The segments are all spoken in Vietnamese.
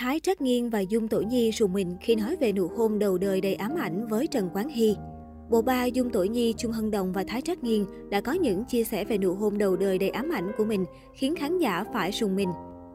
Thái Trác Nghiên và Dung Tổ Nhi rùng mình khi nói về nụ hôn đầu đời đầy ám ảnh với Trần Quán Hy. Bộ ba Dung Tổ Nhi, Trung Hân Đồng và Thái Trác Nghiên đã có những chia sẻ về nụ hôn đầu đời đầy ám ảnh của mình, khiến khán giả phải rùng mình.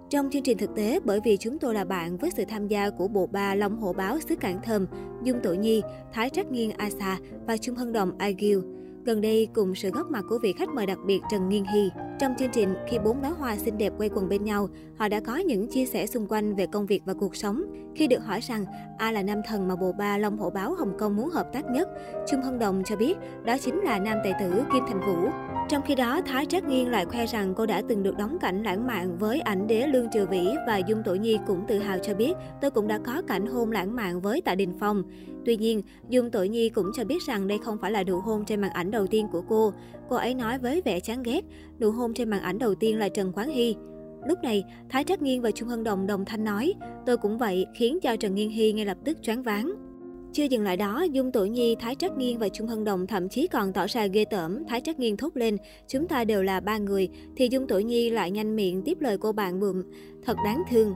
Trong chương trình thực tế, bởi vì chúng tôi là bạn với sự tham gia của bộ ba Long Hổ Báo xứ Cảng Thơm, Dung Tổ Nhi, Thái Trác Nghiên Asa và Trung Hân Đồng Agil. Gần đây, cùng sự góp mặt của vị khách mời đặc biệt Trần Nghiên Hy. Trong chương trình, khi bốn đóa hoa xinh đẹp quay quần bên nhau, họ đã có những chia sẻ xung quanh về công việc và cuộc sống. Khi được hỏi rằng ai là nam thần mà bộ ba Long Hổ Báo Hồng Kông muốn hợp tác nhất, Trung Hân Đồng cho biết đó chính là nam tài tử Kim Thành Vũ. Trong khi đó, Thái Trác Nghiên lại khoe rằng cô đã từng được đóng cảnh lãng mạn với ảnh đế Lương Triều Vĩ và Dung Tổ Nhi cũng tự hào cho biết tôi cũng đã có cảnh hôn lãng mạn với Tạ Đình Phong. Tuy nhiên, Dung Tổ Nhi cũng cho biết rằng đây không phải là nụ hôn trên màn ảnh đầu tiên của cô. Cô ấy nói với vẻ chán ghét, nụ hôn trên màn ảnh đầu tiên là Trần Quán Hy. Lúc này, Thái Trác Nghiên và Trung Hân Đồng đồng thanh nói, tôi cũng vậy, khiến cho Trần Nghiên Hy ngay lập tức choáng váng. Chưa dừng lại đó, Dung Tổ Nhi, Thái Trác Nghiên và Trung Hân Đồng thậm chí còn tỏ ra ghê tởm. Thái Trác Nghiên thốt lên, chúng ta đều là ba người, thì Dung Tổ Nhi lại nhanh miệng tiếp lời cô bạn bụm. Thật đáng thương.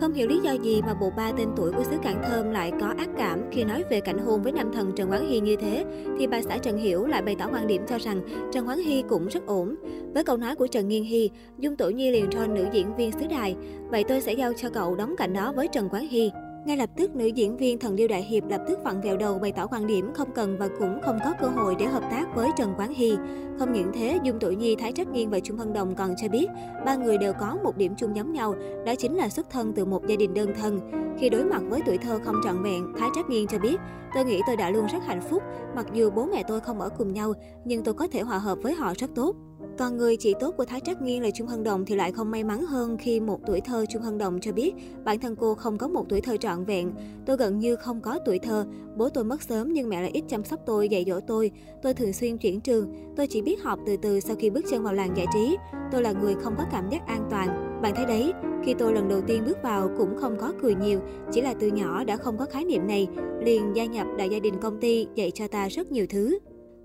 Không hiểu lý do gì mà bộ ba tên tuổi của xứ Cảng Thơm lại có ác cảm khi nói về cảnh hôn với nam thần Trần Quán Hy như thế, thì bà xã Trần Hiểu lại bày tỏ quan điểm cho rằng Trần Quán Hy cũng rất ổn. Với câu nói của Trần Nghiên Hy, Dung Tổ Nhi liền cho nữ diễn viên xứ đài, vậy tôi sẽ giao cho cậu đóng cảnh đó với Trần Quán Hy. Ngay lập tức, nữ diễn viên Thần Điêu Đại Hiệp lập tức vặn vẹo đầu bày tỏ quan điểm không cần và cũng không có cơ hội để hợp tác với Trần Quán Hy. Không những thế, Dung tuổi Nhi, Thái trách Nghiên và Trung Hân Đồng còn cho biết ba người đều có một điểm chung giống nhau, đó chính là xuất thân từ một gia đình đơn thân. Khi đối mặt với tuổi thơ không trọn vẹn, Thái trách Nghiên cho biết, tôi nghĩ tôi đã luôn rất hạnh phúc, mặc dù bố mẹ tôi không ở cùng nhau, nhưng tôi có thể hòa hợp với họ rất tốt. Còn người chị tốt của Thái Trác Nghiên là Trung Hân Đồng thì lại không may mắn hơn khi một tuổi thơ Trung Hân Đồng cho biết bản thân cô không có một tuổi thơ trọn vẹn. Tôi gần như không có tuổi thơ. Bố tôi mất sớm nhưng mẹ lại ít chăm sóc tôi, dạy dỗ tôi. Tôi thường xuyên chuyển trường. Tôi chỉ biết học từ từ sau khi bước chân vào làng giải trí. Tôi là người không có cảm giác an toàn. Bạn thấy đấy, khi tôi lần đầu tiên bước vào cũng không có cười nhiều, chỉ là từ nhỏ đã không có khái niệm này, liền gia nhập đại gia đình công ty dạy cho ta rất nhiều thứ.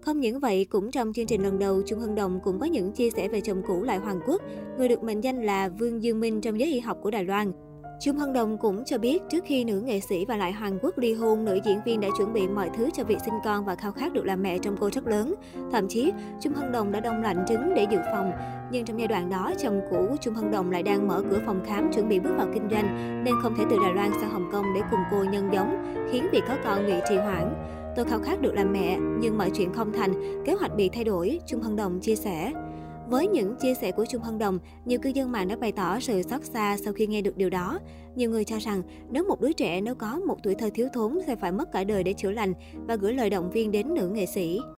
Không những vậy, cũng trong chương trình lần đầu, Trung Hân Đồng cũng có những chia sẻ về chồng cũ lại Hoàng Quốc, người được mệnh danh là Vương Dương Minh trong giới y học của Đài Loan. Trung Hân Đồng cũng cho biết trước khi nữ nghệ sĩ và lại Hàn Quốc ly hôn, nữ diễn viên đã chuẩn bị mọi thứ cho việc sinh con và khao khát được làm mẹ trong cô rất lớn. Thậm chí, Trung Hân Đồng đã đông lạnh trứng để dự phòng. Nhưng trong giai đoạn đó, chồng cũ của Trung Hân Đồng lại đang mở cửa phòng khám chuẩn bị bước vào kinh doanh, nên không thể từ Đài Loan sang Hồng Kông để cùng cô nhân giống, khiến việc có con bị trì hoãn. Tôi khao khát được làm mẹ, nhưng mọi chuyện không thành, kế hoạch bị thay đổi, Trung Hân Đồng chia sẻ. Với những chia sẻ của Trung Hân Đồng, nhiều cư dân mạng đã bày tỏ sự xót xa sau khi nghe được điều đó. Nhiều người cho rằng nếu một đứa trẻ nếu có một tuổi thơ thiếu thốn sẽ phải mất cả đời để chữa lành và gửi lời động viên đến nữ nghệ sĩ.